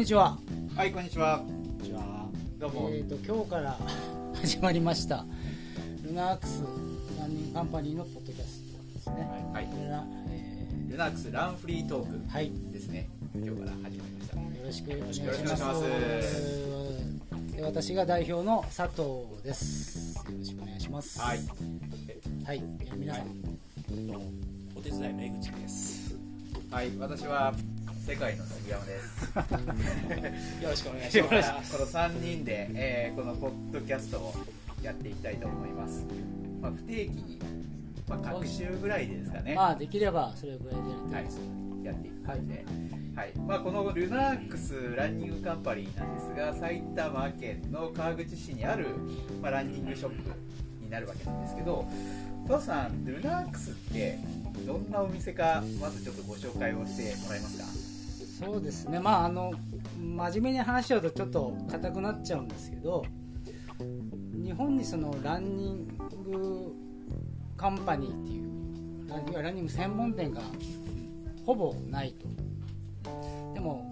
にちは。はい、こんにちは。こんにちは。どうも。えっ、と今日から 始まりましたルナークスランニングカンパニーのポッドキャストですね。はいこれら、えルナックスランフリートーーはい。クですね。今日から始まりました。よろしくお願いしよろしくお願いしま。ますで私が代表の佐藤です。よろしくお願いします。はい。はい。皆さん、お手伝いの江口です。はい、私は世界の杉山です。よろしくお願いします。この3人で、えーこのポッドキャストをやっていきたいと思います。まあ、不定期に、まあ、各週ぐらいでですかね。まあできればそれぐらいでやりたはいいです。、やっていく感じで、はいまあ、このルナークスランニングカンパニーなんですが埼玉県の川口市にある、まあ、ランニングショップになるわけなんですけど父さんルナークスってどんなお店かまずちょっとご紹介をしてもらえますか？そうですね。まああの真面目に話しちゃうとちょっと硬くなっちゃうんですけど日本にそのランニングカンパニーっていうランニング専門店がほぼないと。でも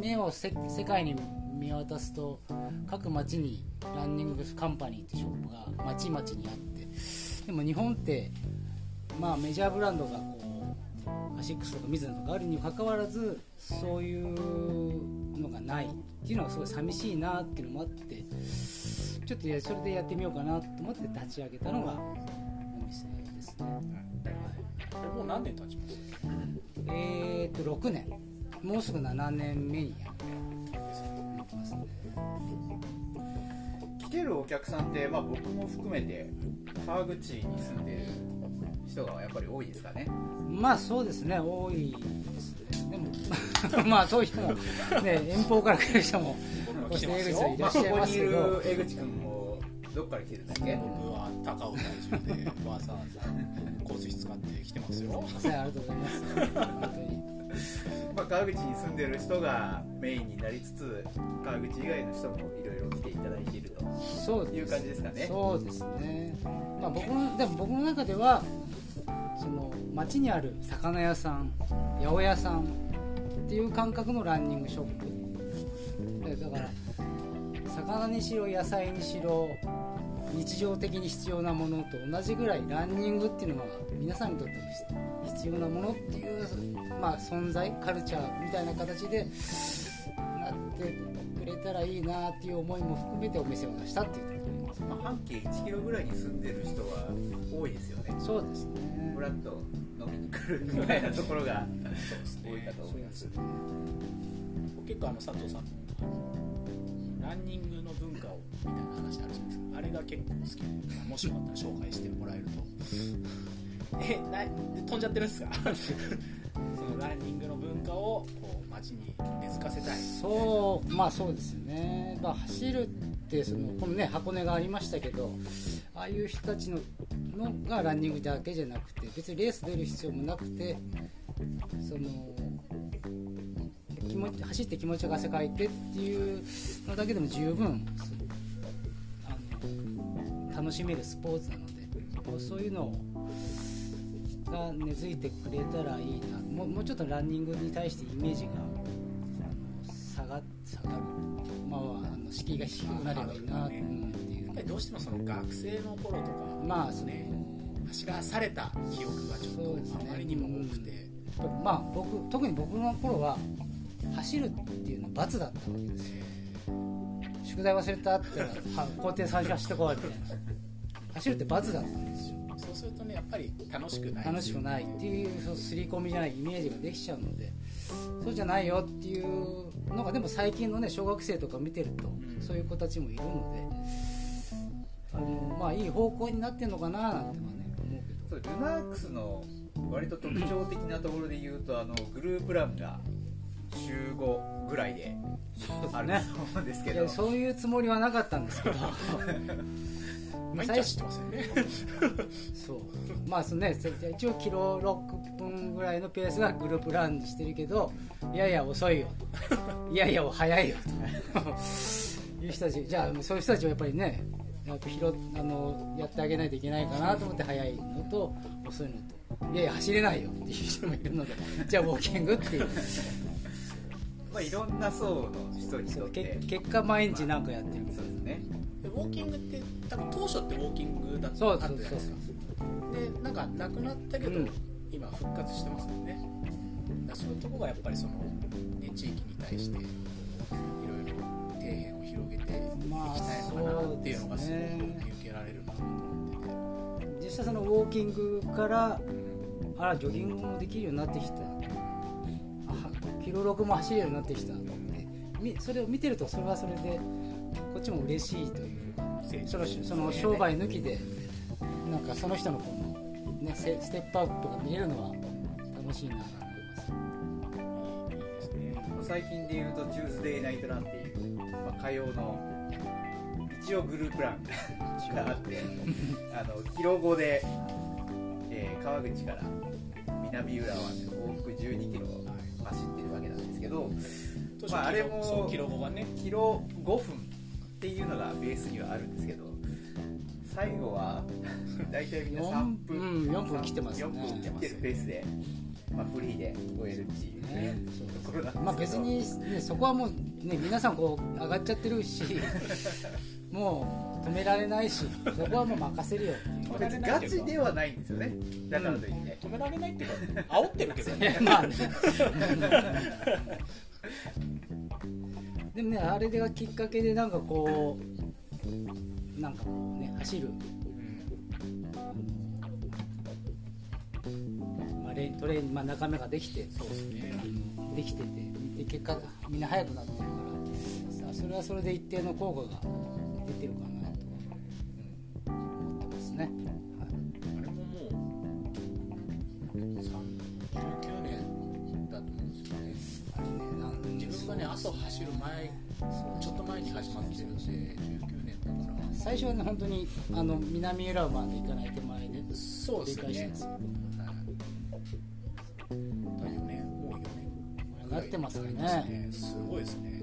目を世界に見渡すと各町にランニングカンパニーってショップが町々にあって。でも日本ってまあメジャーブランドがこうアシックスとかミズナとかあるにもかかわらずそういうのがないっていうのがすごい寂しいなっていうのもあってちょっとやそれでやってみようかなと思って立ち上げたのがお店ですね、はい。もう何年経ちます？えー、と6年。もうすぐ7年目にやってますね。来てるお客さんって、まあ、僕も含めて川口に住んでる人がやっぱり多いですかね。まあそうですね。多いですね。でも まあそういう人もね遠方から来る人もこうして江口さんいまあ、らっしゃいここにいますけどる江口君もどっから来てるんだっけ？僕は高尾在住でわざわざ交通費使って来てますよ。はいありがとうございます。本当にまあ、川口に住んでる人がメインになりつつ川口以外の人もいろいろ来ていただいているとそういう感じですかね。そうですね、まあ、僕のでも僕の中ではその町にある魚屋さん八百屋さんっていう感覚のランニングショップ。だから魚にしろ野菜にしろ日常的に必要なものと同じぐらいランニングっていうのは皆さんにとっても必要なものっていう、まあ、存在カルチャーみたいな形でなってくれたらいいなっていう思いも含めてお店を出したっていうところまあ、半径1キロぐらいに住んでる人は多いですよね。そうですね。フラッと飲みに来るみたいなところが多いかと思います。僕結構あの佐藤さんのランニングの文化をみたいな話あるじゃないですか。あれが結構好きで、まあもしよかったら紹介してもらえると。え、な飛んじゃってるんですか？そのランニングの文化をこう街に根付かせたい。そうまあそうですよね、まあ、走るってそのこのね箱根がありましたけどああいう人たちののがランニングだけじゃなくて別にレース出る必要もなくてその気持ち走って気持ちが汗かいてっていうのだけでも十分あの楽しめるスポーツなのでそういうのが根付いてくれたらいいな。もうもうちょっとランニングに対してイメージが下が下がる、まあ、敷居が低くなればいいな、うんっていう。やっぱりどうしてもその学生の頃とか、まあそのね、走らされた記憶がちょっとあまりにも多くて、まあ僕特に僕の頃は走るっていうのは罰だったわけですよ。宿題忘れたって言ったらは校庭最初走ってこいみたいな走るって罰だったんですよ。そうするとねやっぱり楽しくない。楽しくないっていうそう刷り込みじゃないイメージができちゃうのでそうじゃないよっていうのがでも最近のね小学生とか見てると、ん。そういう子たちもいるのであのまあいい方向になってるのかななんてはね思うけど。そうルナークスの割と特徴的なところで言うとあのグループランが週5ぐらいであると思うんですけど。そういうつもりはなかったんですけど 毎日走ってますよねそう。まあそのね。一応キロ6分ぐらいのペースがグループランにしてるけどいやいや遅いよ。といやいや早いよと。いう人たちじゃあそういう人たちはやっぱりねやっぱ拾っあのやってあげないといけないかなと思って早いのと遅いのと。いやいや走れないよ。っていう人もいるのでじゃあウォーキングっていう。まあ、いろんな層の人にとって。け結果毎日なんかやってるみたそいうですね。でウォーキングって多分当初ってウォーキングだったじゃないですか。でなんかなくなったけど、うん。今復活してますよね。そういうとこがやっぱりその、ね、地域に対していろいろ底辺を広げていきまあたいのかなっていうのがすごく見受けられるなと思ってて、実際そのウォーキングからあらジョギングもできるようになってきた。あキロ6も走れるようになってきたと思って。みそれを見てるとそれはそれでこっちも嬉しいというそのその商売抜きでなんかその人のこの、ね、セステップアップが見れるのは楽しいなと思います。いいですね最近でいうとチューズデイナイトランっていう、まあ、火曜の一応グループランがあって あのキロ5で、えー川口から南浦和で往復12キロ走ってるわけなんですけどまああれもキロ5分っていうのがベースにはあるんですけど最後は 大体みんな3分、うん4分切ってますよね。4分切ってるペースで、まあ、フリーで終えるっていうねところなんですけど。まあ別に、ね、そこはもう、ね、皆さんこう上がっちゃってるし もう止められないしそこはもう任せるよっていう。別にガチではないんですよね。だからといって、止められないっていうか煽ってるけどね。まあねでもねあれがきっかけでなんかこうなんかこうね走る、まあ、レトレーニング、まあ、仲間ができてそうですね。できててで結果みんな速くなってるからさそれはそれで一定の効果が出てるかなと思ってますね、ね朝走る前ちょっと前に始まってるんで19年だから。最初はね本当にあの南浦和まで行かない手前でそうですよね。理解してるん。ですよはい4年もう4年。なってますね。すごいですね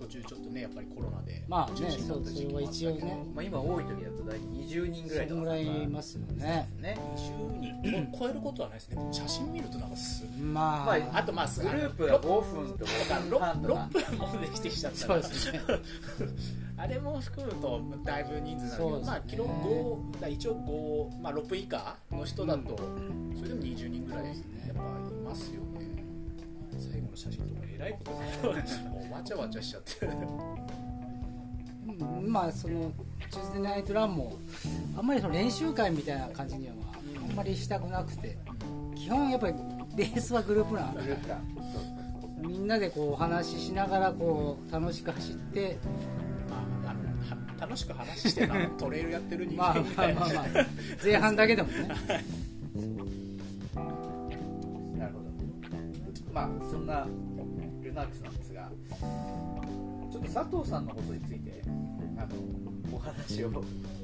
途中ちょっとねやっぱりコロナでまあねそうそれは一応。ねまあ、今多い時だと大体20人ぐらいそのぐらいいますよね。ね。20人。超えることはないですね。写真見るとなんかすまあ、まあとまあグループが5分。とだか。ら5分。半とか 6, 分もできてきちゃった。そからうですね。あれも含むとだいぶ人数なんだけど、そうですね。まあキロ5だ一応5、まあ、6分以下の人だと、それでも20人ぐらいやっぱいますよね最後の写真とかえらいことにもうわちゃわちゃしちゃってうんまあそのチューズデーナイトランもあんまりその練習会みたいな感じには、まあ、あんまりしたくなくて。基本やっぱりベースはグループラングループランみんなでこうお話ししながらこう楽しく走って。まああのは楽しく話してトレイルやってる人まあ間みたいな。まあまあまあ。前半だけでもね まあそんなルナックスなんですがちょっと佐藤さんのことについてあのお話を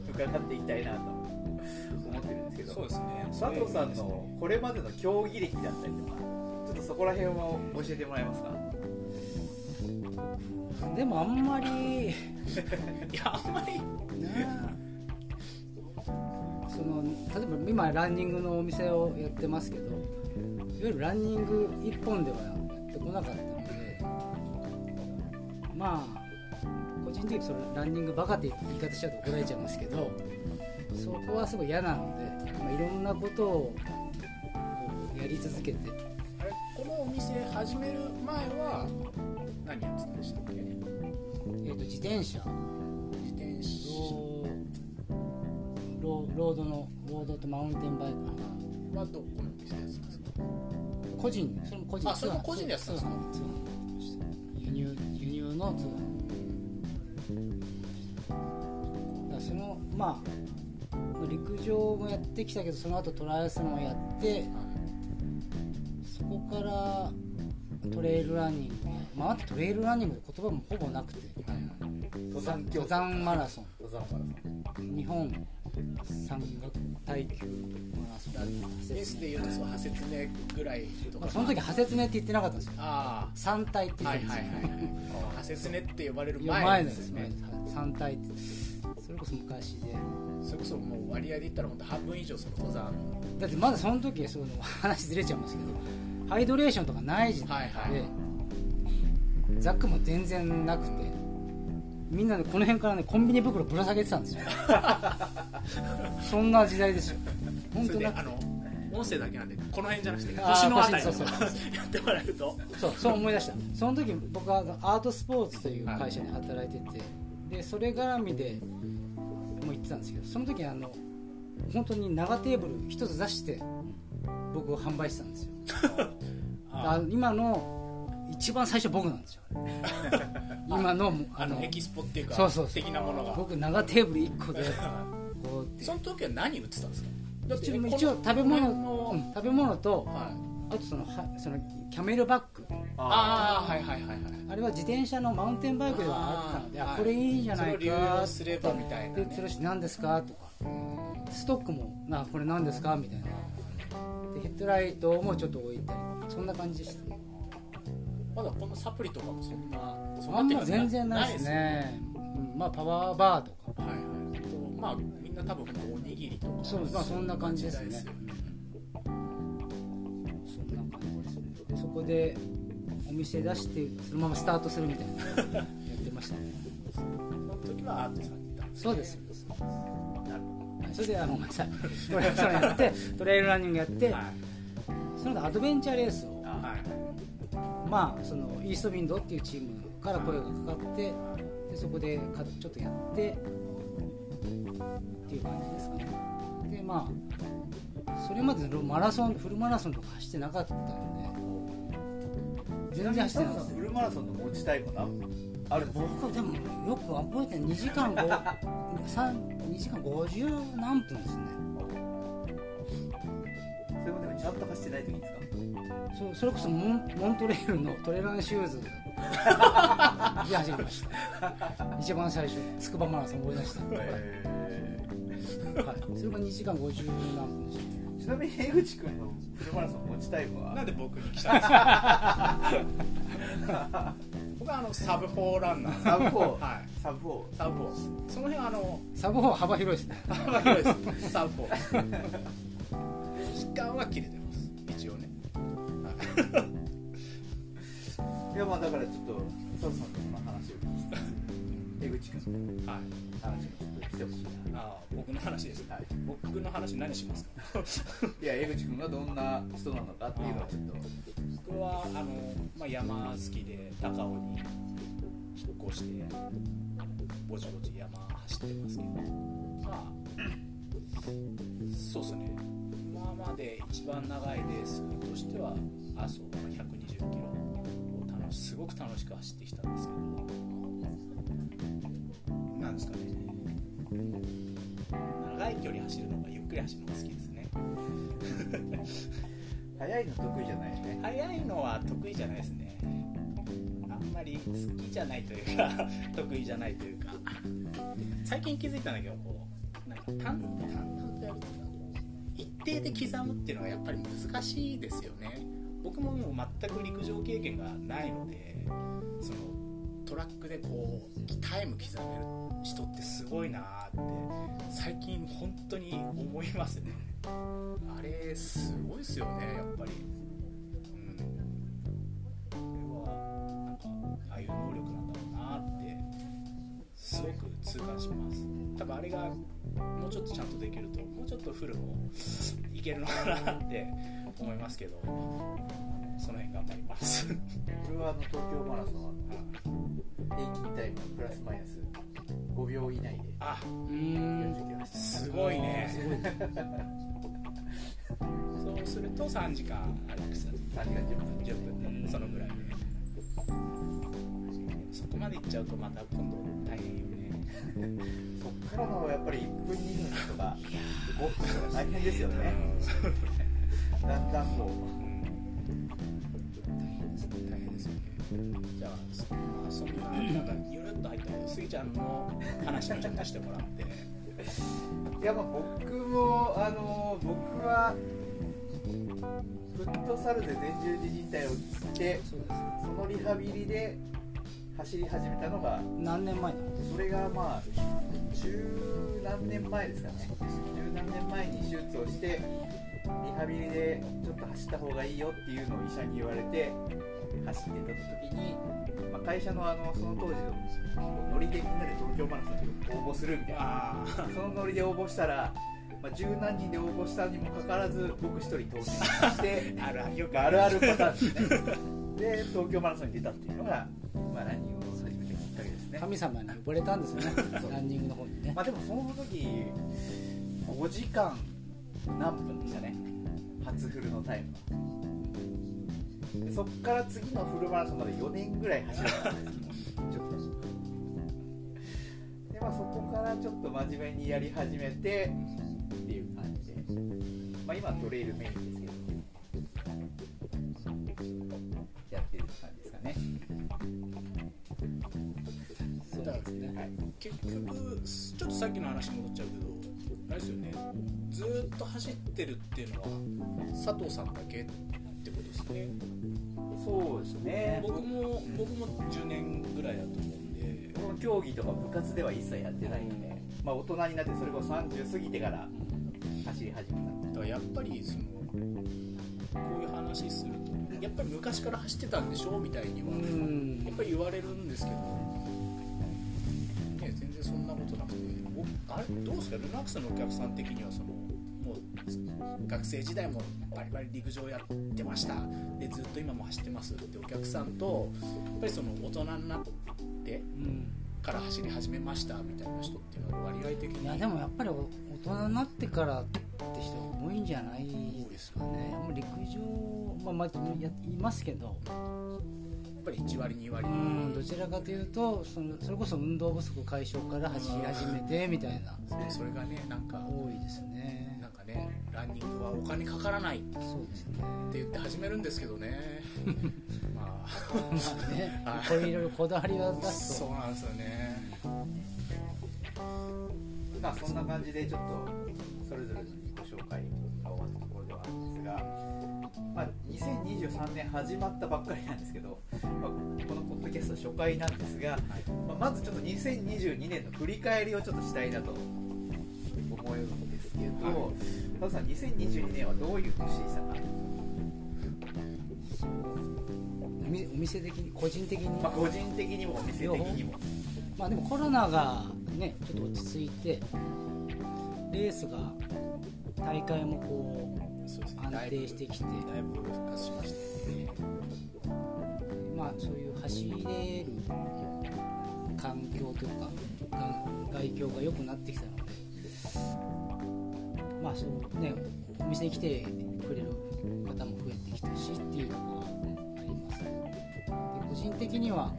伺っていきたいなと思ってるんですけど。そうですね。佐藤さんのこれまでの競技歴だったりとかちょっとそこら辺を教えてもらえますか？でもあんまり いやあんまり。ねその例えば今ランニングのお店をやってますけどいわゆるランニング一本ではやってこなかったのでまあ個人的にそのランニングバカって言い方しちゃうと怒られちゃいますけどそこはすごい嫌なので、まあ、いろんなことをやり続けて。あれこのお店始める前は何やってたんでしたっけ？えー、と自転車。自転車ロードのロードとマウンテンバイク。はどこのお店ですか？個人それも個人あそれも個人でやってたんですか？輸入輸入の通販だそのまあ陸上もやってきたけどその後トライアスロンをやってそこからトレイルランニング。まああとトレイルランニングって言葉もほぼなくて。登山競登山マラソン。登山マラソン。日本山岳耐久マラソンレースでい。うとその派説ね。ぐらいとかまあ、その時派説ねって言ってなかったんですよ。あ三体ってあ言ってたんですよ、はいはい。説ねって呼ばれる前。ですね。三体って。それこそ昔で。それこそもう割合で言ったら本当半分以上その登山。だってまだその時その話ずれちゃいますけどハイドレーションとかない時代で、はいはい。ザックも全然なくてみんなでこの辺からねコンビニ袋ぶら下げてたんですよ。そんな時代ですよ。本当なそれであの音声だけなんでこの辺じゃなくて腰のあたり腰そうそう。やってもらえると。そうそう思い出した。その時僕はアートスポーツという会社に働いてて、でそれ絡みでもう行ってたんですけどその時あの本当に長テーブル一つ出して僕を販売してたんですよ。ああ今の一番最初僕なんですよ。今のあのエキスポっていうかそうそう的なものが。僕長テーブル1個で こうその時は何売ってたんですか？一応一応食べ物の、うん食べ物とはい、あとそのはそのキャメルバッグ。ああはいはいはいはい。あれは自転車のマウンテンバイクではあったのであこれいいんじゃないそれを利か用すればみたいなね。でそれし何ですかとか。ストックもなこれ何ですかみたいな。でヘッドライトもちょっと置いたりそんな感じでしたまだこのサプリとかもそんなそんあんま全然ないですね。うんまあパワーバーとか。はいはい。とまあみんな多分おにぎりとか。そうまあそんな感じですね。そんな感じですね。でそこでお店出してそのままスタートするみたいな。やってましたね。その時はアートさんにいたね。そうです。なるほそれであのごめんなさいトレそれやってトレイルランニングやって、どはい。その後アドベンチャーレースをはいまあそのイーストウィンドっていうチームから声がかかってでそこでかちょっとやってっていう感じですかね。でまあそれまでマラソンフルマラソンとか走ってなかったんで全然走ってなかった。フルマラソンの持ちタイムがあるんですか？僕でもよく覚えてる2時間5 2時間50何分ですねそれもでもちゃんと走ってない時ですか？そそれこそモンモントレールのトレランシューズ。で走りました一番最初筑波マラソン思い出した、はい、それが2時間50何分でした。ねちなみに江口君のフルマラソン持ちタイムは？なんで僕に来たんですか？僕はあのサブ4ランナー。サブ4、はい。サブ4サブ4その辺あのサブ4幅広いですね。幅広いです。サブ4時間は切れてます。一応ね。い。やまあだからちょっと佐藤さんの話を聞きつつ江口君のはい話もちょっとしてほしいな。ああ僕の話ですね、はい。僕の話何しますか？いや江口君がどんな人なのかっていうのはちょっと。僕はあの、まあ、山好きで高尾に引っ越してぼちぼち山走ってますけど。まあそうですね。今まで一番長いレースとしては阿蘇120キロを楽しすごく楽しく走ってきたんですけどなんですかね。長い距離走るのがゆっくり走るのが好きですね。早いの得意じゃないよね速いのは得意じゃないですねあんまり好きじゃないというか得意じゃないというか。最近気づいたんだけどこうなんか淡々定で刻むっていうのはやっぱり難しいですよね。僕ももう全く陸上経験がないのでそのトラックでこうタイム刻める人ってすごいなーって最近本当に思いますね。あれすごいですよねやっぱり。うん。これはなんかああいう能力なんだろうなってすごく痛感します。多分あれがもうちょっとちゃんとできるとちょっとフルもいけるのかなって思いますけどその辺頑張ります。これはあの東京マラソンは平均タイムプラスマイナス5秒以内であうーん40キロ走ったすごいね。そうすると3時間歩くさ3時間10分。10分そのぐらいでそこまでいっちゃうとまた今度大変よね。そっからのやっぱり1分2分とか5分とか大変ですよね。だんだんこう。大変ですよねじゃあそ,、まあ、そんななんかゆるっと入ったスギちゃんの話もちょっとしてもらって。いやまあ僕もあの僕はフットサルで前十字靭帯を切ってそのリハビリで走り始めたのがす何年前それがまあ十何年前ですかね。十何年前に手術をしてリハビリでちょっと走った方がいいよっていうのを医者に言われて走ってた時に、まあ、会社のあのその当時のノリでみんなで東京マラソンに応募するみたいな。あそのノリで応募したら、まあ、十何人で応募したにもかかわらず僕一人当選して あるあるよくある。あるパターンですね。で東京マラソンに出たっていうのが、まあ、ランニングを神様に呼ばれたんですよね。ランニングの方にね。まあでもその時5時間何分でしたね。初フルのタイム。がでそっから次のフルマラソンまで4年ぐらい走らなかったですちょっと。でまあそこからちょっと真面目にやり始めてっていう感じで。まあ今はトレイルメインで結局ちょっとさっきの話に戻っちゃうけどあれですよね。ずーっと走ってるっていうのは佐藤さんだけってことですね。そうですね。僕も僕も10年ぐらいだと思うんで。この競技とか部活では一切やってないんで、まあ、大人になってそれこそ30過ぎてから走り始めただからやっぱりそのこういう話するとやっぱり昔から走ってたんでしょみたいにはうん。やっぱり言われるんですけど、そんなことなくておあれ？どうですか？ルナックスのお客さん的にはそのもう学生時代もバリバリ陸上やってましたでずっと今も走ってますってお客さんとやっぱりその大人になってうんから走り始めましたみたいな人っていうのは割合的に。いやでもやっぱり大人になってからって人多いんじゃないですかね。あんま陸上、まあ、まあやいますけどぱり1割2割。うんどちらかというとそのそれこそ運動不足解消から走り始めてみたいな。それがねなんか多いですね。なんかねランニングはお金かからないってそうですね。言って始めるんですけどね。まあ。まあね。はい。これいろいろこだわりを出すと。そうなんですよね。まあそんな感じでちょっとそれぞれの自己紹介まあ、2023年始まったばっかりなんですけど、まあ、このポッドキャスト初回なんですが、まあ、まずちょっと2022年の振り返りをちょっとしたいなと思うんですけど、はい。佐藤さん2022年はどういう年でしたか、お店的に個人的に、まあ、個人的にもお店的にも。まあでもコロナがねちょっと落ち着いてレースが大会もこそう安定してきて。だいぶ復活しました。ねうまあそういう走れる環境というかが外境が良くなってきたのでまあそうねお店に来てくれる方も増えてきたしっていうところはあります。ねで個人的には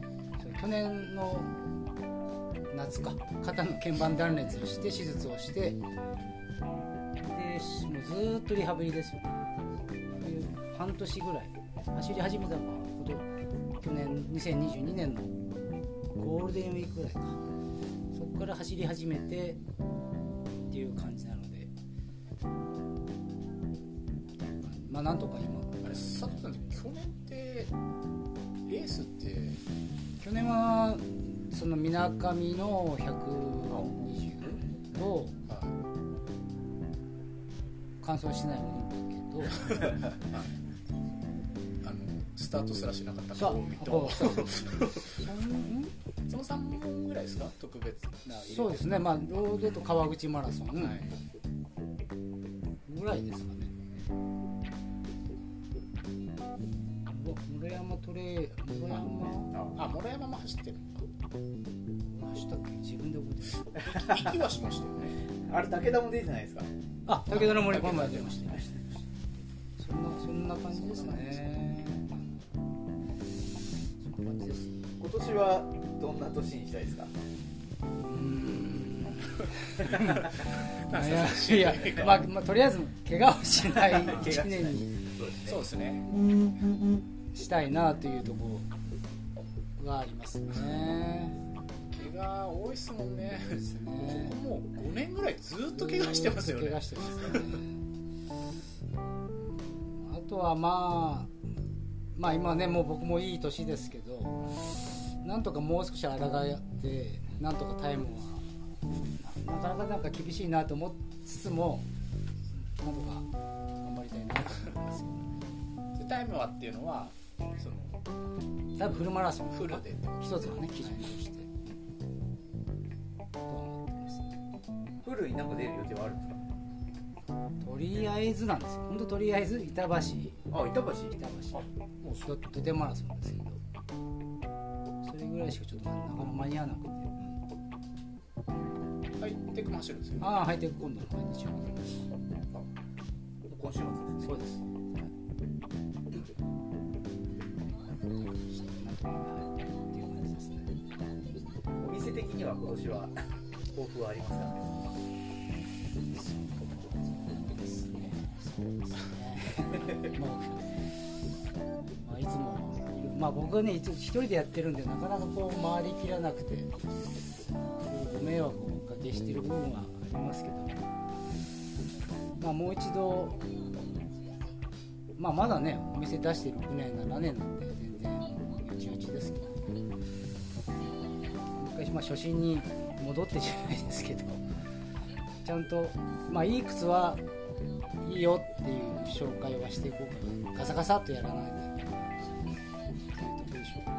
去年の夏か肩の腱板断裂をして手術をしてでもうずーっとリハビリですよ。で半年ぐらい。走り始めたのがほど去年2022年のゴールデンウィークぐらいか。そこから走り始めてっていう感じなので。まあなんとか今あれ佐藤さんって去年ってレースって去年はそのみなかみの120とあ完走してないのだけどあのスタートすらしなかったそう。見ことう。その3本ぐらいですか？特別なそうですね。まあロードと川口マラソン。はい。ぐらいですかね。室山トレイ室山。あ村山も走ってる走ったっけ？自分で覚えてる 息はしましたよねあれ武田も出てないですか？あ武田の森この前出ました。そんなそんな感じですね。そんな感じです。今年はどんな年にしたいですか？うーん。い やいや、まあまあ、とりあえず怪我をしない 1年にそうですね。そうですね。したいなというところがありますね怪我多いっすもんね。ねここもう5年ぐらいずっと怪我してますよね。怪我してます。よねあとはまあまあ今ねもう僕もいい年ですけどなんとかもう少し抗ってなんとかタイムはななかなかなんか厳しいなと思いつつもなんとか頑張り回目はっていうのはその多分フルマラソンフルで一つのね基準としてになんか出る予定はあるんですかとりあえずなんですよ。本当とりあえず板橋。あ板橋？板橋。もうドドテマラソンですけど。それぐらいしかちょっとなかなか間に合わなくて。ハイテクも走るんですよね。ああハイテク今度の毎日。は今週末ですね。そうです。お店的には今年は 抱負はありますか？そもうまあ、いつも、まあ、僕はね一人でやってるんでなかなかこう回りきらなくてご迷惑をおかけしてる部分はありますけど、まあ、もう一度、まあ、まだねお店出して6年7年なんで全然よちよちですけどもう一回、まあ、初心に戻ってじゃないですけどちゃんと、まあ、いい靴はいいよっていう紹介はしていこうかなガサガサっとやらないでっていうとこでしょうか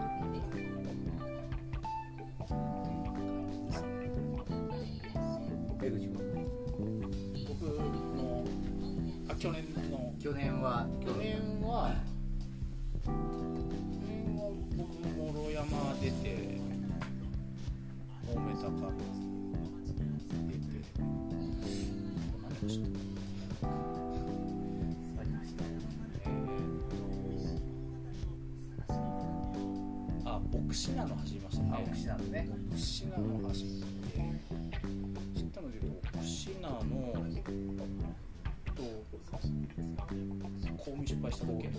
江口君僕のあ去年の去年は去年は去年は僕も諸山出て大目高出てシナの走りましたねあ奥市なのねボクシナの走って知ったので言うとボクシナのと公務失敗しただけ公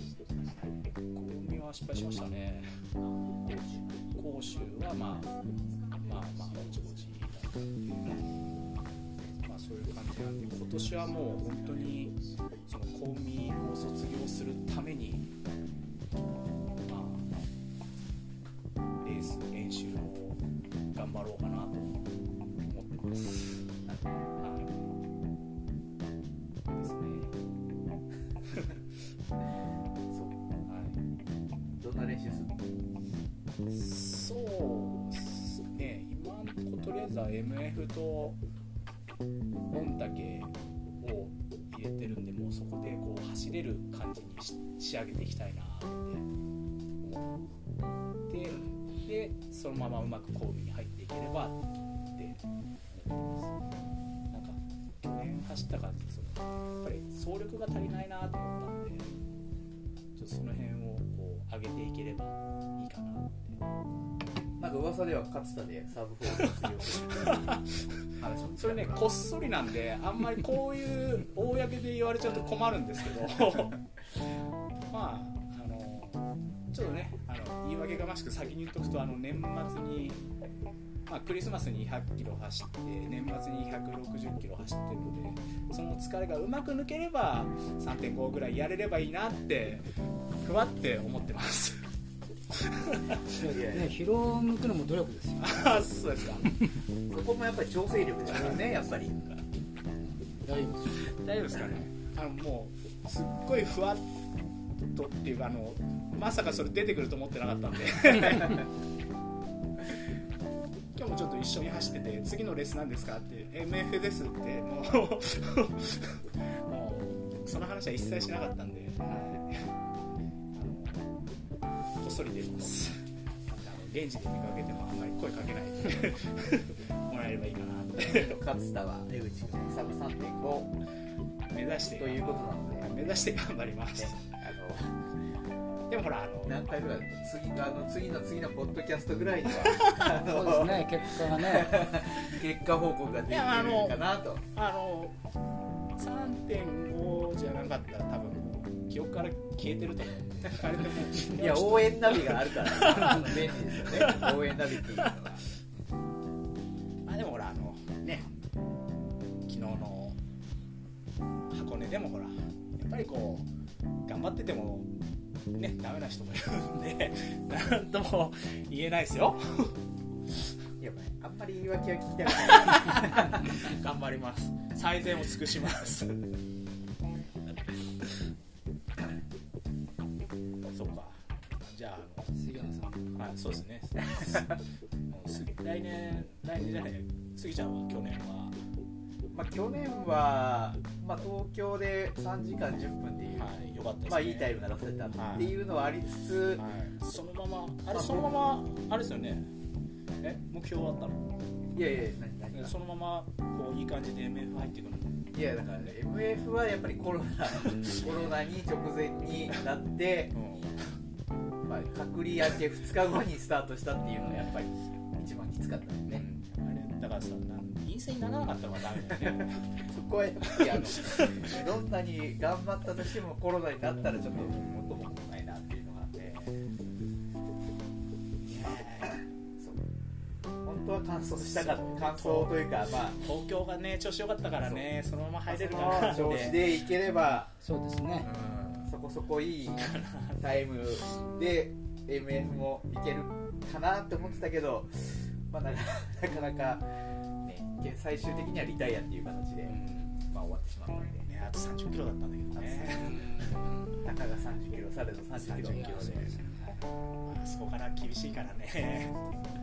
務は失敗しましたね講習はまあまあまあぼちぼちまあそういう感じなんで今年はもう本当にその公務を卒業するた頑張ろう。かなと思ってます。はいですね。そう。はどんな練習するの。そう。ですね。今のところとりあえずは MF と御嶽を入れてるんで、もう。そこでこう。走れる感じに仕上げていきたいなって思って、でそのままう。まくコールに入っていければって。思ってます。なんか去年走った感じでそのやっぱり走力が足りないなと思ったんでちょっとその辺をこう上げていければいいかなって。なんか噂では勝田で sub four るような話もそれねこっそりなんであんまりこういう公で言われちゃうと困るんですけど。まああのちょっとねあの言い訳がましく先に言っとくとあの年末に、まあ、クリスマスに100キロ走って年末に160キロ走ってるのでその疲れがうまく抜ければ3.5ぐらいやれればいいなってふわって思ってます。ね、疲労を抜くのも努力ですよ。あそうですか。そこもやっぱり調整力ですからねやっぱり。大丈夫です。大丈夫ですかね。あのもうすっごいふわっとっていうかあのまさかそれ出てくると思ってなかったんで もちょっと一緒に走ってて次のレースなんですかって MF ですってもう もうその話は一切しなかったんで、はい、あのこっそり出てます。レンジで見かけてもあんまり声かけないでもらえればいいかなって。勝田は江口君サブ3.5目指してということなので。目指して頑張ります。ねあでもほらあのの何回ぐらい次あの次の次のポッドキャストぐらいには あそうですね結果がね。結果報告ができるかなと。あの3.5じゃなかったら多分もう記憶から消えてると思う。あれでもいや応援ナビがあるから便利ですよね。応援ナビっていうのはまあでもほらあのね。昨日の箱根でもほらやっぱりこう頑張っててもな人もいるんでなんとも言えないですよ。いやあんまり言い訳は聞きたくない。頑張ります。最善を尽くします。じゃああ杉野さん。の、はい、そうですね。もうす来年来年じゃない杉ちゃんは去年はまあ、去年は、まあ、東京で3時間10分っていう、はいよかったね。まあ、いいタイムが出せたっていうのはありつつ、はい、そのままあれそのままあれですよね。え目標はあったの？いやいや何何が？そのままこういい感じで MF 入っていくの？いやだから、ね、MF はやっぱりコロナコロナに直前になって、まあ、隔離明け2日後にスタートしたっていうのがやっぱり一番きつかったん。でね、あれだからさなん陰性にならなかったのがダメだよねそこはやっぱりあのどんなに頑張ったとしてもコロナになったらちょっと元も子もないなっていうのがあってそう本当は乾燥したかった乾燥というかまあ東京がね調子良かったからねそのまま入れるかそなの調子でいければそうですねそこそこいいタイムで MF もいけるかなって思ってたけど、まあ、なかなかなか、ね、最終的にはリタイアっていう形で、まあ、終わってしまったので、ねあと3 0キロだったんだけどね。たかが30キロされど30キロ30キロで。まあそこから厳しいからね。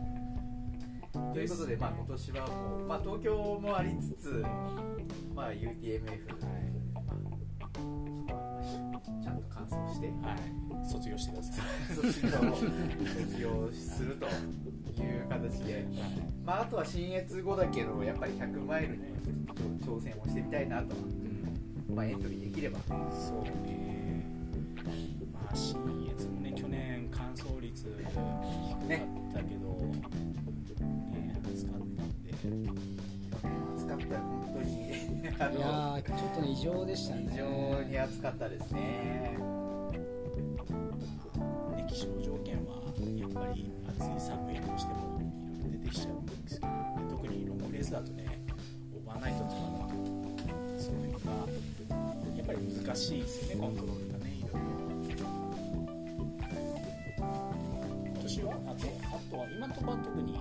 ということで、まあ、今年はもう、まあ、東京もありつつ、まあ、UTMF、はちゃんと完走して。はい。卒業してください。卒業卒業するという形で、まあ、あとは新越後だけどやっぱり100マイルに挑戦をしてみたいなと。は、まあ、エントリーできれば。そうね。まあ新越もね去年完走率低かったけどね暑かったんで暑かった本当に。あいやーちょっとね異常でしたね。非常に暑かったですね。ね気象条件はやっぱり暑い寒いどうしてもいろいろ出てきちゃうんですけど、ね、特にロングレースだとねオーバーナイトとかがそういうのがやっぱり難しいですよねコントロールがねいろいろ。今年はあとあとは今のところは特に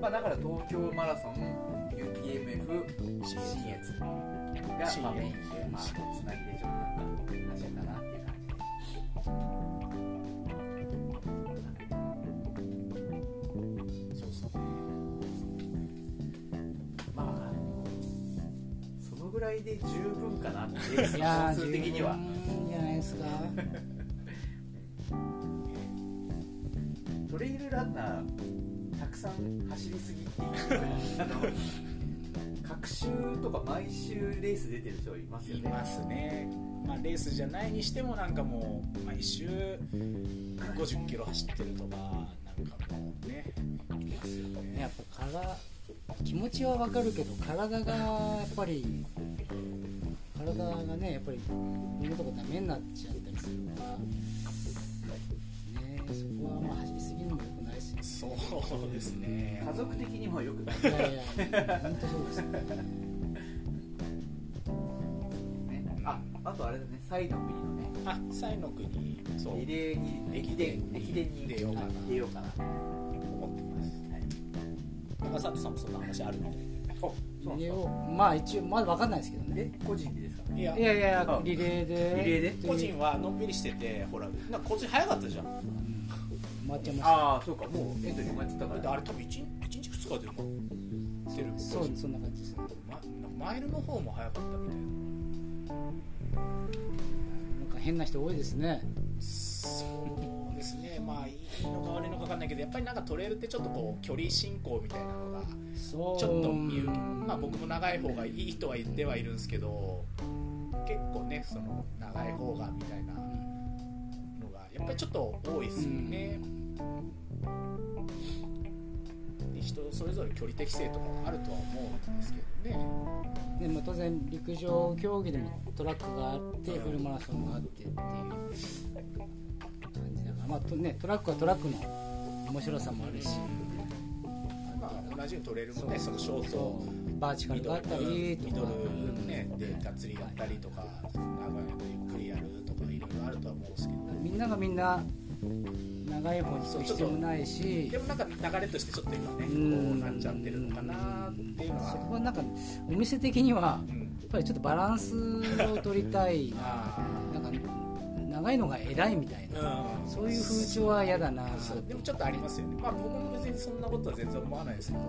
まあ、だから東京マラソン UTMF 新越が、まあ、メインで、まあ、つなぎでちょっとなんか走るかなっていう感じでそうですねまあそのぐらいで十分かなっていやー本数的には。十分じゃないですか。トレイルランナーたくさん走りすぎっていうあの各週とか毎週レース出てる人いますよね。いますね、まあ、レースじゃないにしてもなんかもう毎週50キロ走ってるとかなんかもうね。いますよね。やっぱ体気持ちはわかるけど体がやっぱり体がねやっぱりいろんなとこダメになっちゃっそうですね。家族的にもよく。ないいやいや本当そうです。ね。ああとあれだねサイの国のね。あサイの国そう。リレーに駅伝駅伝に出ようかな。出ようかな。思ってます、なんか佐藤さんもそんな話あるみたいでまあ一応まだわかんないですけどね。え個人でですか？いや。いやいやあリレーで。リレーで？個人はのんびりしててほらなんか個人早かったじゃん。だ回っちゃいましたああそうかもうエントリー埋まってたから。ってあれ多分 1, 1日2日で埋まってるそうそんな感じですま、なんかマイルの方も早かったみたいな。んか変な人多いですね。なそうですね。まあいいのか悪いのか分かんないけどやっぱりなんかトレイルってちょっとこう距離進行みたいなのがちょっと見る。まあ僕も長い方がいいとは言ってはいるんですけど結構ねその長い方がみたいなのがやっぱりちょっと多いですよね、で人それぞれ距離適正とかはあるとは思うんですけどね。でも当然陸上競技でもトラックがあってフルマラソンがあってっていう感じだから、まあとね、トラックはトラックの面白さもあるし。まあ同じようにトレイルもねそのショーそト。うバーチカルがあったりとか。ミドルねでがっつりやったりとか長いのゆっくりやるとかいろいろあるとは思うんですけど。みんながみんな長い方に行く必要もないし。でもなんか流れとしてちょっと今ねこうん。うなっちゃってるのかなっていうのは。そこはなんかお店的にはうんやっぱりちょっとバランスを取りたいな。あなんか長いのが偉いみたいな、うん。そういう風潮は嫌だな。でもちょっとありますよね。まあ僕も別にそんなことは全然思わないですけど。な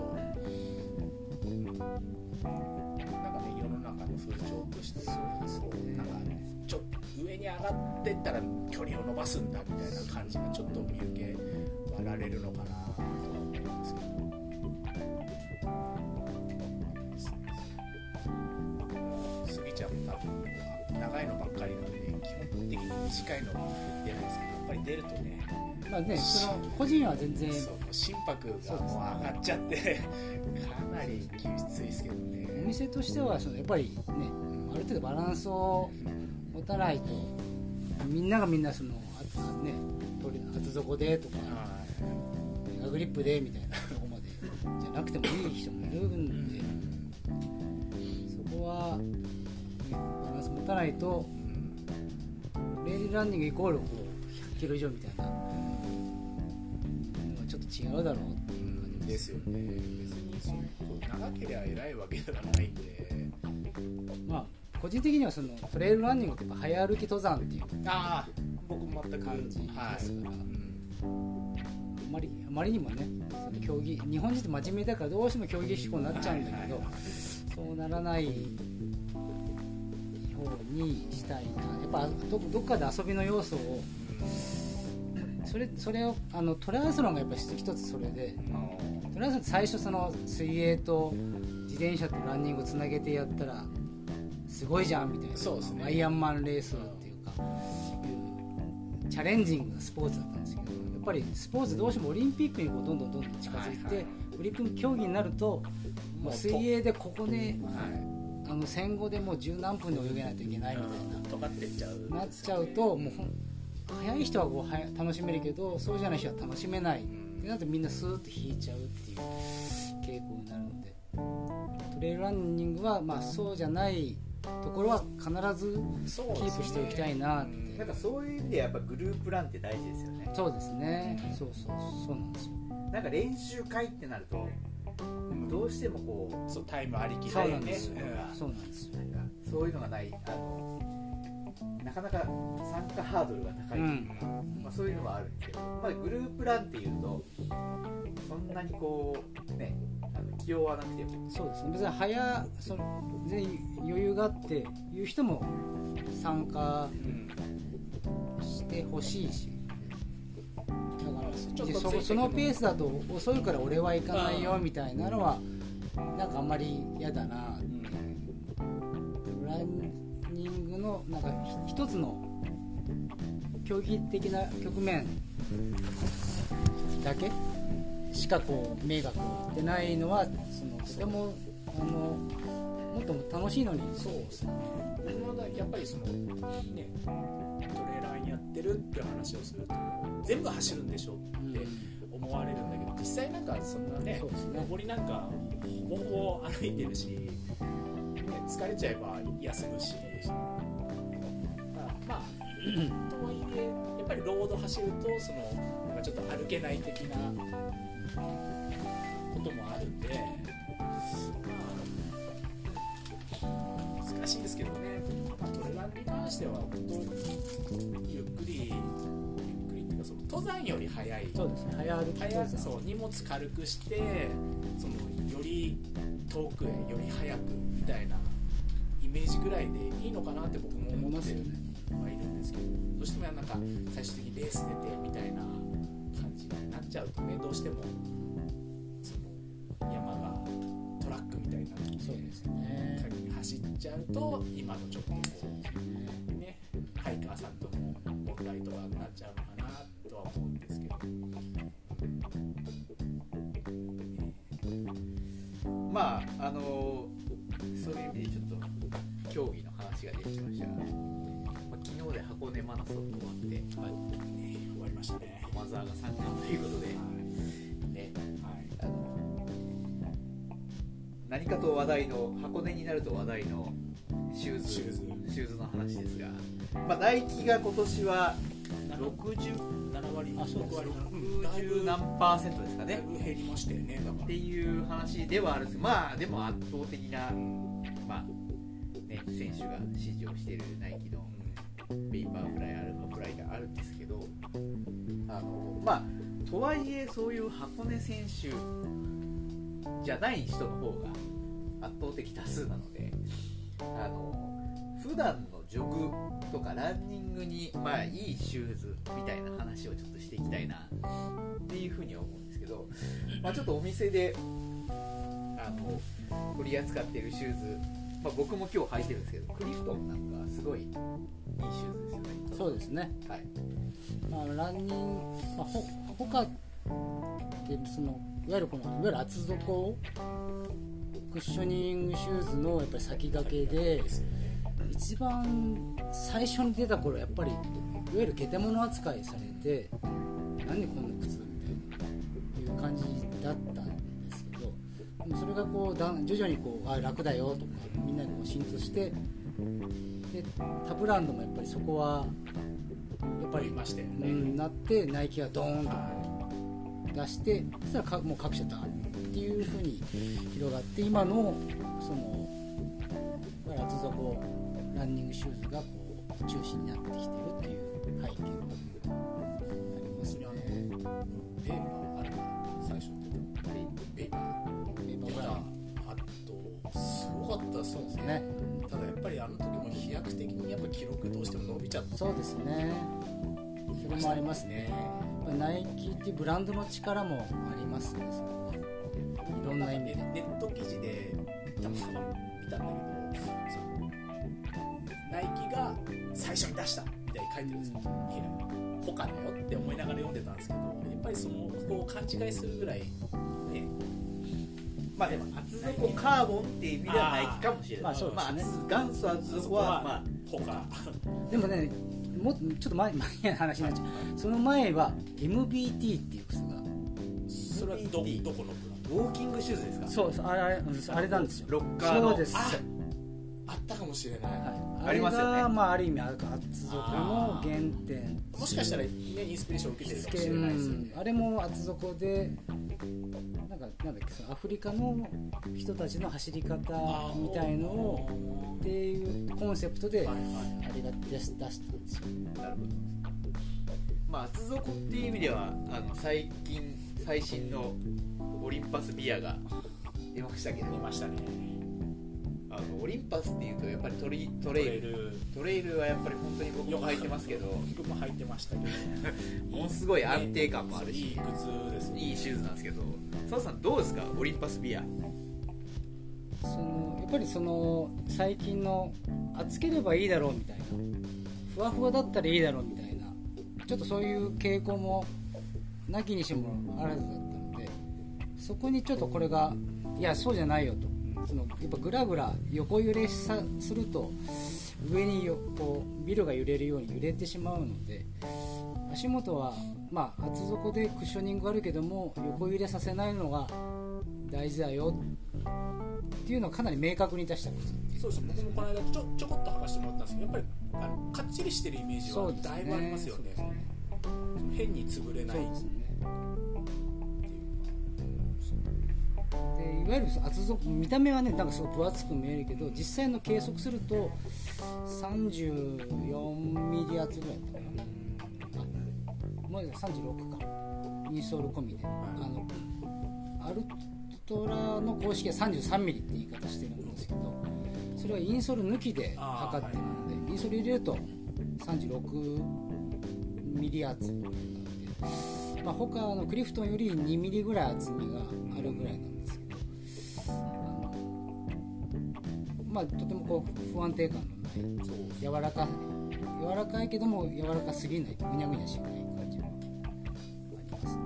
んかね世の中の風潮としてそうなんかちょっと上に上がってったら距離を伸ばすんだみたいな感じがちょっと見受けられるのかなとは思うんですけど過ぎちゃった長いのばっかりなんで基本的に短いのは出ないですけどやっぱり出るとねまあねその個人は全然心拍がもう上がっちゃってかなりきついですけどおね。店としてはそのやっぱりねある程度バランスを持たないとみんながみんなそのああね厚底でとかメガグリップでみたいなとこまでじゃなくてもいい人もいるんでそこは、ね、バランス持たないとレールランニングイコールこう100キロ以上みたいなのはちょっと違うだろうっていう感じでですすよね。別にその長ければ偉いわけではないんで。まあ個人的にはそのトレイルランニングってやっぱ早歩き登山っていうああ僕も全く感じです。から、はいうん。あまりあまりにもねその競技日本人って真面目だからどうしても競技志向になっちゃうんだけど、そうならない方にしたいな。やっぱどどっかで遊びの要素をそれそれをあのトライアスロンがやっぱ一つそれでトライアスロンって最初その水泳と自転車とランニングをつなげてやったらすごいじゃんみたいな。そうですね。アイアンマンレースっていうか。いうチャレンジングなスポーツだったんですけどやっぱりスポーツどうしてもオリンピックにこうどんどんどんどん近づいて、はいはい。オリンピック競技になるともう水泳でここではい。あの戦後でもう十何分で泳げないといけないみたいな。尖ってっちゃう。なっちゃうともう早い人はこうはや楽しめるけどそうじゃない人は楽しめない。ってなるとみんなスーッと引いちゃうっていう傾向になるので。トレイルランニングはまあそうじゃないところは必ずそうキープしておきたいなってう。んなんかそういう意味でやっぱグループランって大事ですよね。そうですね。そうそうそうなんですよ。なんか練習会ってなるとどうしてもこそうタイムありきそうでなんですよ。ねそうなんですよ。うなんかそういうのがないあのなかなか参加ハードルが高いというか、まあ、そういうのはあるんですけど、まあ、グループランっていうとそんなにこうねあの気負わなくても。そうですね。別に早その全然余裕があっていう人も参加うんしてほしいし。だからそそのペースだと遅いから俺は行かないよみたいなのはなんかあんまり嫌だなランニングのなんかひ一つの競技的な局面だけしかこう目がこう出ないのはそのとてもあのもっと楽しいのにそうですねやっぱりそのねトレーラーやってるっていう話をすると全部走るんでしょって思われるんだけど実際なんかそんなねね。上りなんかほぼほぼ歩いてるし、ね、疲れちゃえば休むし。まあとはいえやっぱりロード走るとそのなんかちょっと歩けない的なこともあるんで、まあ、難しいですけどね、まあ、トレランに関しては本当ゆっくりゆっくりっていうかその登山より早い。そうですね。早歩き。早登山そう荷物軽くしてそのより遠くへより早くみたいなイメージぐらいでいいのかなって僕も思ってはいるんですけどどうしてもなんか最終的にレース出てみたいな感じになっちゃうとねどうしてもその山がトラックみたいになってきてそうですね先に走っちゃうと今のちょっとこうね。ハイカーさんと話が出てきました。が、まあ、昨日で箱根マラソンが終わってね、終わりましたね。駒澤が参加ということで、ね。はい。あの何かと話題の箱根になると話題のシューズシューズ。の話ですが、まあ、ナイキが今年は60 7割、あそうです6割なうんだいぶ60何パーセントですかね。減りましたよね。っていう話ではあるんですまあでも圧倒的な、まあね、選手が支持をしているナイキのヴェイパーフライアルファフライがあるんですけどあのまあとはいえそういう箱根選手じゃない人の方が圧倒的多数なのであの普段のジョグとかランニングにまあいいシューズみたいな話をちょっとしていきたいなっていうふうに思うんですけど、まあ、ちょっとお店であの取り扱っているシューズ、まあ、僕も今日履いてるんですけどクリフトンなんかすごいいいシューズですよね。そうですね、はい。まあ、ランニング、まあ、ほ他ってそのいわゆるこのいわゆる厚底クッショニングシューズのやっぱり先駆けで一番最初に出た頃やっぱりいわゆるゲテモノ扱いされてなんでこんな靴みたいう感じだったそれがこうだん徐々にこうあ楽だよとかみんなにこう浸透してで他ブランドもやっぱりそこはやっぱりいましたよね、うん、なってナイキがドーンと出してそしたらかもう各社だっていうふうに広がって今のそのまあ厚底ランニングシューズがこう中心になってきてるっていう背景がありますねかったそうですね。ただやっぱりあの時も飛躍的にやっぱ記録どうしても伸びちゃってそうですね。それもありますね。ナイキっていうブランドの力もありますねいろんな意味で。ネネット記事でたまたま見たんだけどナイキが最初に出したみたいに書いてるんですよ。いや他だよって思いながら読んでたんですけどやっぱりそのこう勘違いするぐらいねまあでも厚底カーボンっていう意味ではナイキかもしれない。まあそうですね。厚元祖厚底はまあ他。でもねもちょっと前前の話になっちゃう。その前は MBT っていう靴が。それはどどこのブランドウォーキングシューズですか？そうそうあれあれなんですよ。ロッカーの。そうです。ああったかもしれない、はい、ありますよね。あれが、まあ、ある意味厚底の原点もしかしたら、ね、インスピレーションを受けてるかもしうれないですよね。ん、あれも厚底でなんだっけそのアフリカの人たちの走り方みたいのをっていうコンセプトであれが出したんですよ。なるほどまあ厚底っていう意味ではあの最近最新のオリンパスビアが出ましたけど。見ましたねあのオリンパスっていうとやっぱりトリトトレイル。トレイルはやっぱり本当に僕も履いてますけど。僕も履いてましたけど。ものすごい安定感もあるし。いい靴ですね。いいシューズなんですけど。澤さんどうですか？オリンパスビア。そのやっぱりその最近の厚ければいいだろうみたいな。ふわふわだったらいいだろうみたいな。ちょっとそういう傾向もなきにしもあらずだったので。そこにちょっとこれがいやそうじゃないよとそのやっぱグラグラ横揺れさすると上によこうビルが揺れるように揺れてしまうので足元はまあ厚底でクッショニングがあるけども横揺れさせないのが大事だよっていうのをかなり明確に出した靴そうです僕もこの間ちょちょこっと履かせてもらったんですけどやっぱりあのかっちりしてるイメージはだいぶありますよね。そうですね。変に潰れない。ですねいわゆる厚底見た目はねなんかすごい分厚く見えるけど実際の計測すると34ミリ厚ぐらいだったかな。あもう36か。インソール込みで、あのアルトラの公式は33ミリって言い方してるんですけどそれはインソール抜きで測ってるので、インソール入れると36ミリ厚になってまあ、他のクリフトンより2ミリぐらい厚みがあるぐらいなんでまあとてもこう不安定感のない柔らか柔らかいけども柔らかすぎないぐにゃぐにゃしない感じもありますね、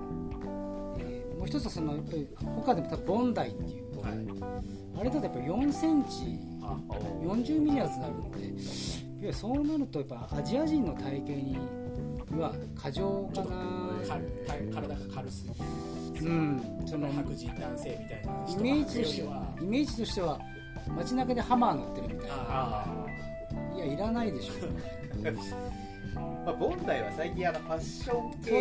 えーもう一つはそのやっぱり他でも多分ボンダイっていう、はいあれだとやっぱ4センチあ40ミリ厚になるんでいわゆるそうなるとやっぱアジア人の体型には過剰かなか体が軽すぎるうんその白人男性みたいなイ人メージとしてははイメージとしては街中でハマー乗ってるみたいな。あいやいらないでしょ。まあ、ボンダイは最近あのファッション系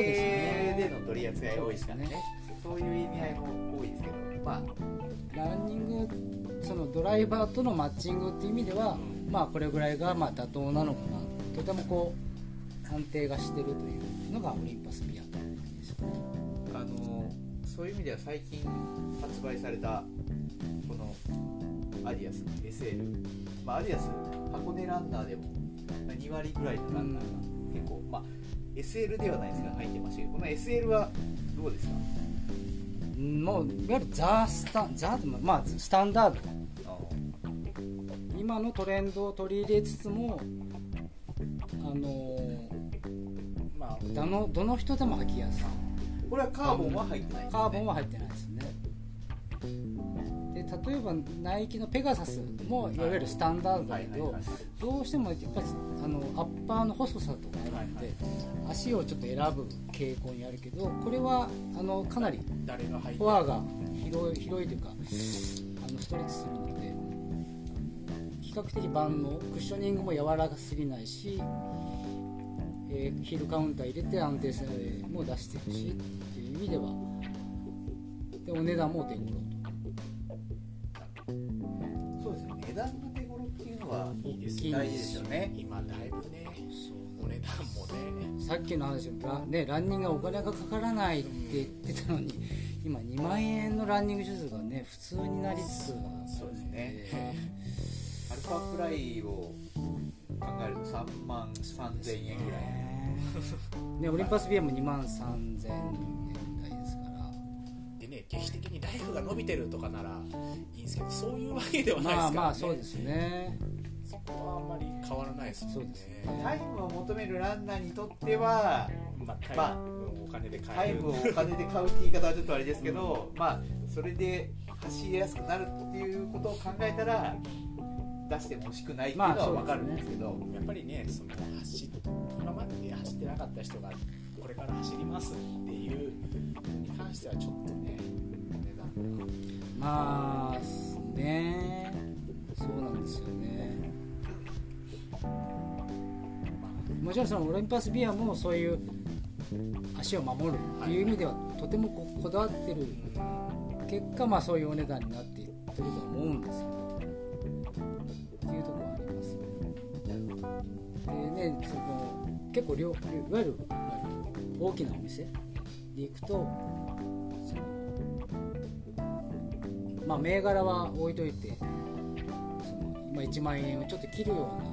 での取り扱いが多いですからね。そういう意味合いも多いですけど。まあ。ランニングそのドライバーとのマッチングっていう意味ではまあこれぐらいがまあ妥当なのかな。とてもこう安定がしてるというのがオリンパスビアですよね。あのそういう意味では最近発売されたアディアスの SL、まあ、アディアス箱根ランナーでもまあ2割ぐらいのランナーが結構、まあ、SL ではないですが入ってましたけどこの SL はどうですか？うんもういわゆるザ・スタザまあスタンダード。今のトレンドを取り入れつつもあのまあどのどの人でも履きやすい。これはカーボンは入ってないね、カーボンは入ってないです例えばナイキのペガサスもい。わゆるスタンダードだけどどうしてもやっぱりあのアッパーの細さとかあるんで足をちょっと選ぶ傾向にあるけどこれはあのかなりフォアが広い広いというかあのストレッチするので比較的万能クッショニングも柔らかすぎないし、えーヒールカウンター入れて安定性も出してるしっていう意味ではでお値段もお手頃いいいです大事ですよね。今だいぶねお値段もね。さっきの話ラ,、ね、ランニングがお金がかからないって言ってたのに今2万円のランニングシューズがね普通になりつつそうですね。アルファプライを考えると3万3000円ぐらい。ね、オリンパス BM も2万3000円台ですから。でね劇的にライフが伸びてるとかならいいんですけどそういうわけではないですから、ね、まあまあそうですねはあんまり変わらないですね。そうですね。タイムを求めるランナーにとってはまあタイまあムをお金でタ買えるイムをお金で買うって言い方はちょっとあれですけど、まあそれで走りやすくなるっていうことを考えたら出しても欲しくないっていうのは分かるんですけど、やっぱりねその走っ今まで走ってなかった人がこれから走りますっていうのに関してはちょっとねお値段まあね。そうなんですよねもちろんそのオリンパスビアもそういう足を守るっていう意味ではとてもここだわってる結果まあそういうお値段になっていってると思うんですけどっていうところはありますねでねその結構量いわゆる大きなお店で行くとそのまあ銘柄は置いといてその今1万円をちょっと切るような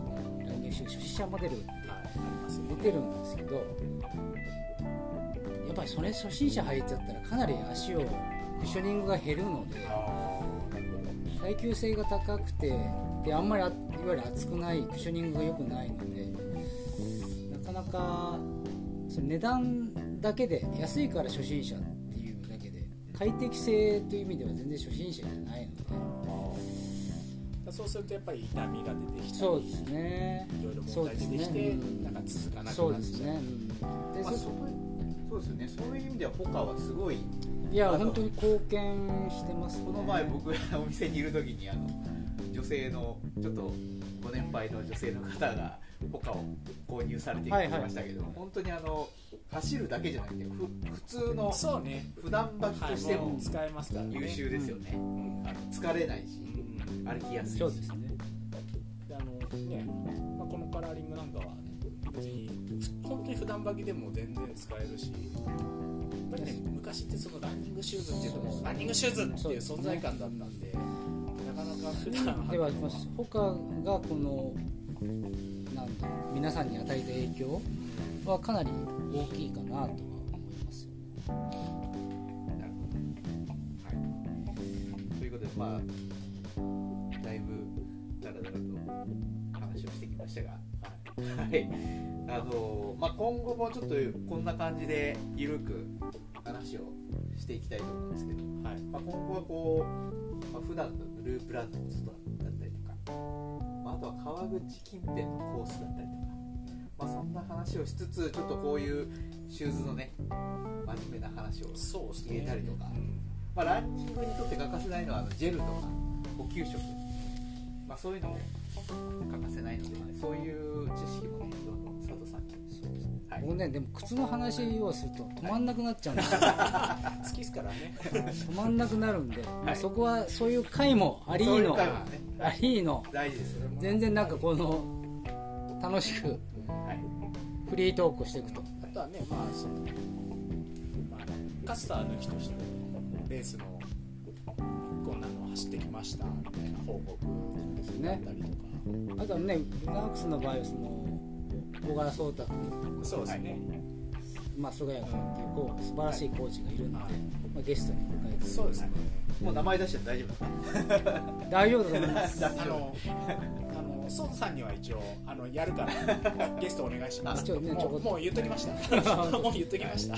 ランニングシューズ初心者モデルってはいありますよ。出てるんですけどやっぱりそれ初心者入っちゃったらかなり足をクッショニングが減るので耐久性が高くてであんまりあいわゆる厚くないクッショニングが良くないのでなかなかその値段だけで安いから初心者っていうだけで快適性という意味では全然初心者じゃないのでそうするとやっぱり痛みが出てきたりそうですね。いろいろ問題出てきて、うんなんか続かなくそうなっちゃう。ですね、うんまあそうそうですよね。そういう意味ではポカはすごいいや本当に貢献してますね。この前僕がお店にいる時にあの女性のちょっとご年配の女性の方がポカを購入されてきはいはい。ましたけど、本当にあの走るだけじゃなくてふ普通のそうね。普段履きとしてもはい。使えますからね。優秀ですよね、あの疲れないし。うん歩きやすいしそうですね。であのね、まあ、このカラーリングなんかは別に本当に普段履きでも全然使えるしやっぱりね。昔ってそのランニングシューズっていうのもランニングシューズっていう存在感だったんでなかなか普段ではまあ他がこのなんだ皆さんに与えた影響はかなり大きいかなとは思いますよ。なるほど、はい、ということでまあ話をしてきましたが。はい。あのまあ、今後もちょっとこんな感じでゆるく話をしていきたいと思うんですけど、はい。まあ、今後はこう、まあ、普段のループランのコストだったりとか、まあ、あとは川口近辺のコースだったりとか、まあ、そんな話をしつつちょっとこういうシューズのね真面目な話を入れたりとか。うん。まあ、ランニングにとって欠かせないのはあのジェルとか補給食、まあ、そういうのも欠かせないので、そういう知識もね佐藤さんに。はい。僕ねでも靴の話をすると止まんなくなっちゃうんですよ好きですからね止まんなくなるんで、まあ、はいそこはそういう回もありそういうのね。ありの大事ですよ、全然なんかこの楽しくはい、フリートークをしていくと。あとはねまあその、まあ、カスター抜きとしてレースのこんなの走ってきましたみたいな報告だったりとか、あとはねルナークスの場合はその小柄颯太そうですね、まあ、菅谷君っていうこう素晴らしいコーチがいるので、はい。まあ、ゲストに迎えて。そうですね。もう名前出して大丈夫ですか？大丈夫だと思います。あのあのソンさんには一応あのやるからゲストお願いします。もうもう言っときました。もう言っときました。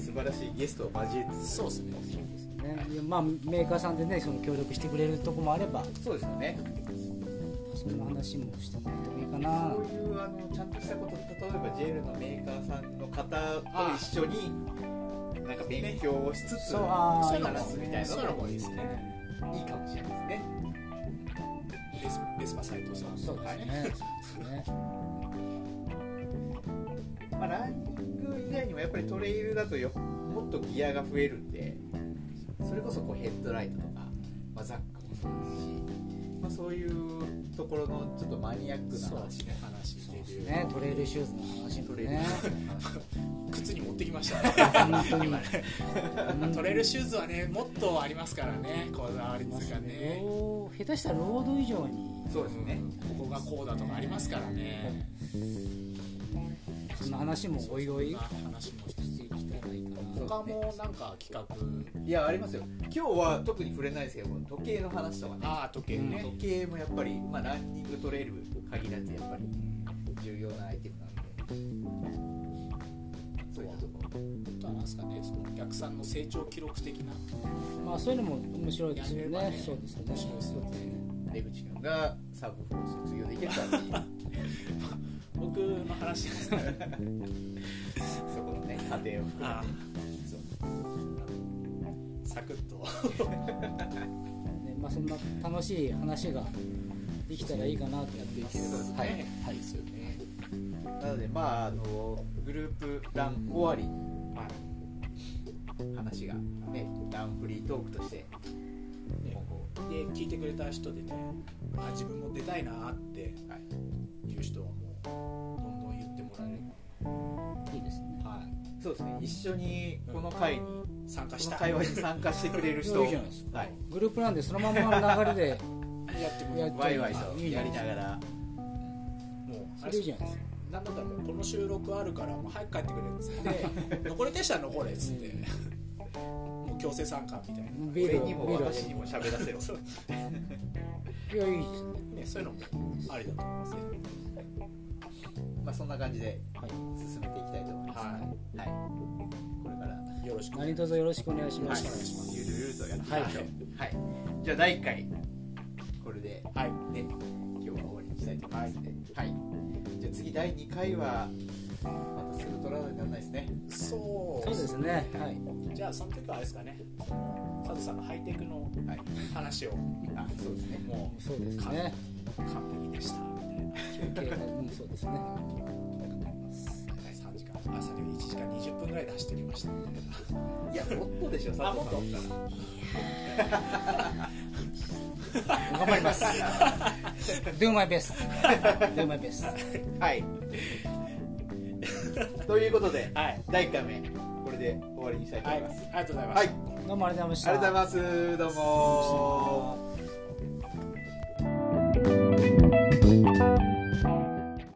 素晴らしいゲストを交えつつそうですねね。まあ、メーカーさんでねその協力してくれるとこもあれば。そうですよね。そんな話もしてもらってもいいかな。そういうあのちゃんとしたこと例えば JL のメーカーさんの方と一緒になんか勉強をしつつ、話すみたいなのもいいいですね。いかもしれないですね。ベスベスパ斎藤さん。そうですね、そうですね。まあ、ランニング以外にもやっぱりトレイルだとよもっとギアが増えるんでそれこそこうヘッドライトとか、まあ、ザックもそうですし、まあ、そういうところのちょっとマニアックな話ね話そうですできるね。トレイルシューズの話もトレイルね 靴に持ってきました。ね今ね。トレイルシューズはねもっとありますからねこだわりがね。ロー下手したらロード以上に。そうですね、ここがこうだとかありますからね。そんな話もおいおい。話もして他もなんか企画。いやありますよ。今日は特に触れないですけど時計の話とかね。ああ時計ね、時計もやっぱり、まあ、ランニングトレイル限らずやっぱり重要なアイテムなんで。そういったとこ。ろあとはなんですかねそのお客さんの成長記録的な。まあそういうのも面白いですよね。ね。そうですよね。面白いですよね。出口君がサブ4を卒業できるか。っていう僕の話ですね そこのね過程を含めサクッと。ねまあそんな楽しい話ができたらいいかなと思います。そうですね。はい。はい。ですよね。なのでまああのグループラン終わり。は話がねランフリートークとして。いね。で聞いてくれた人でねあ自分も出たいなってはい。いう人はもうどんどん言ってもらえれいいですね。ば、はい、そうですね。一緒にこの会に参加した。会話に参加してくれる人。いいじゃないですか。はい。グループランでそのままの流れで やってくれる。やっワイワイとやりながら。もうそれいいじゃないですか。なんだったらもうこの収録あるからもう早く帰ってくれっつって 残りでしたら残れっつって。もう強制参加みたいな。ビール。俺にも私にも喋らせろ。そういやいいです。ねねそういうのもありだと思いますね。まあそんな感じではい。進めていきたいと思います。ははい。これからよろしく何卒よろしくお願いします、よろしくお願いします。ゆるゆるとやっていきまはいしょうはい。じゃあ第1回これではい。ね。今日は終わりにしたいと思いますね。はい。じゃあ次第2回はまたすぐ取らないとならないですね。そう。そうですね。はい。じゃあその時はあれですかね。佐藤さんのハイテクのはい。話を。あそうですね。もそうですね。う完璧でした。みたいな。そうですね。3時間朝で1時間20分ぐらいで走ってきました。みたいないやもっとでしょ佐藤さんだったら頑張ります。Do my best Do my best はい。ということではい。第1回目これで終わりにしたいとはい思います。ありがとうございます、はい。どうもありがとうございました。ありがとうございます。どうも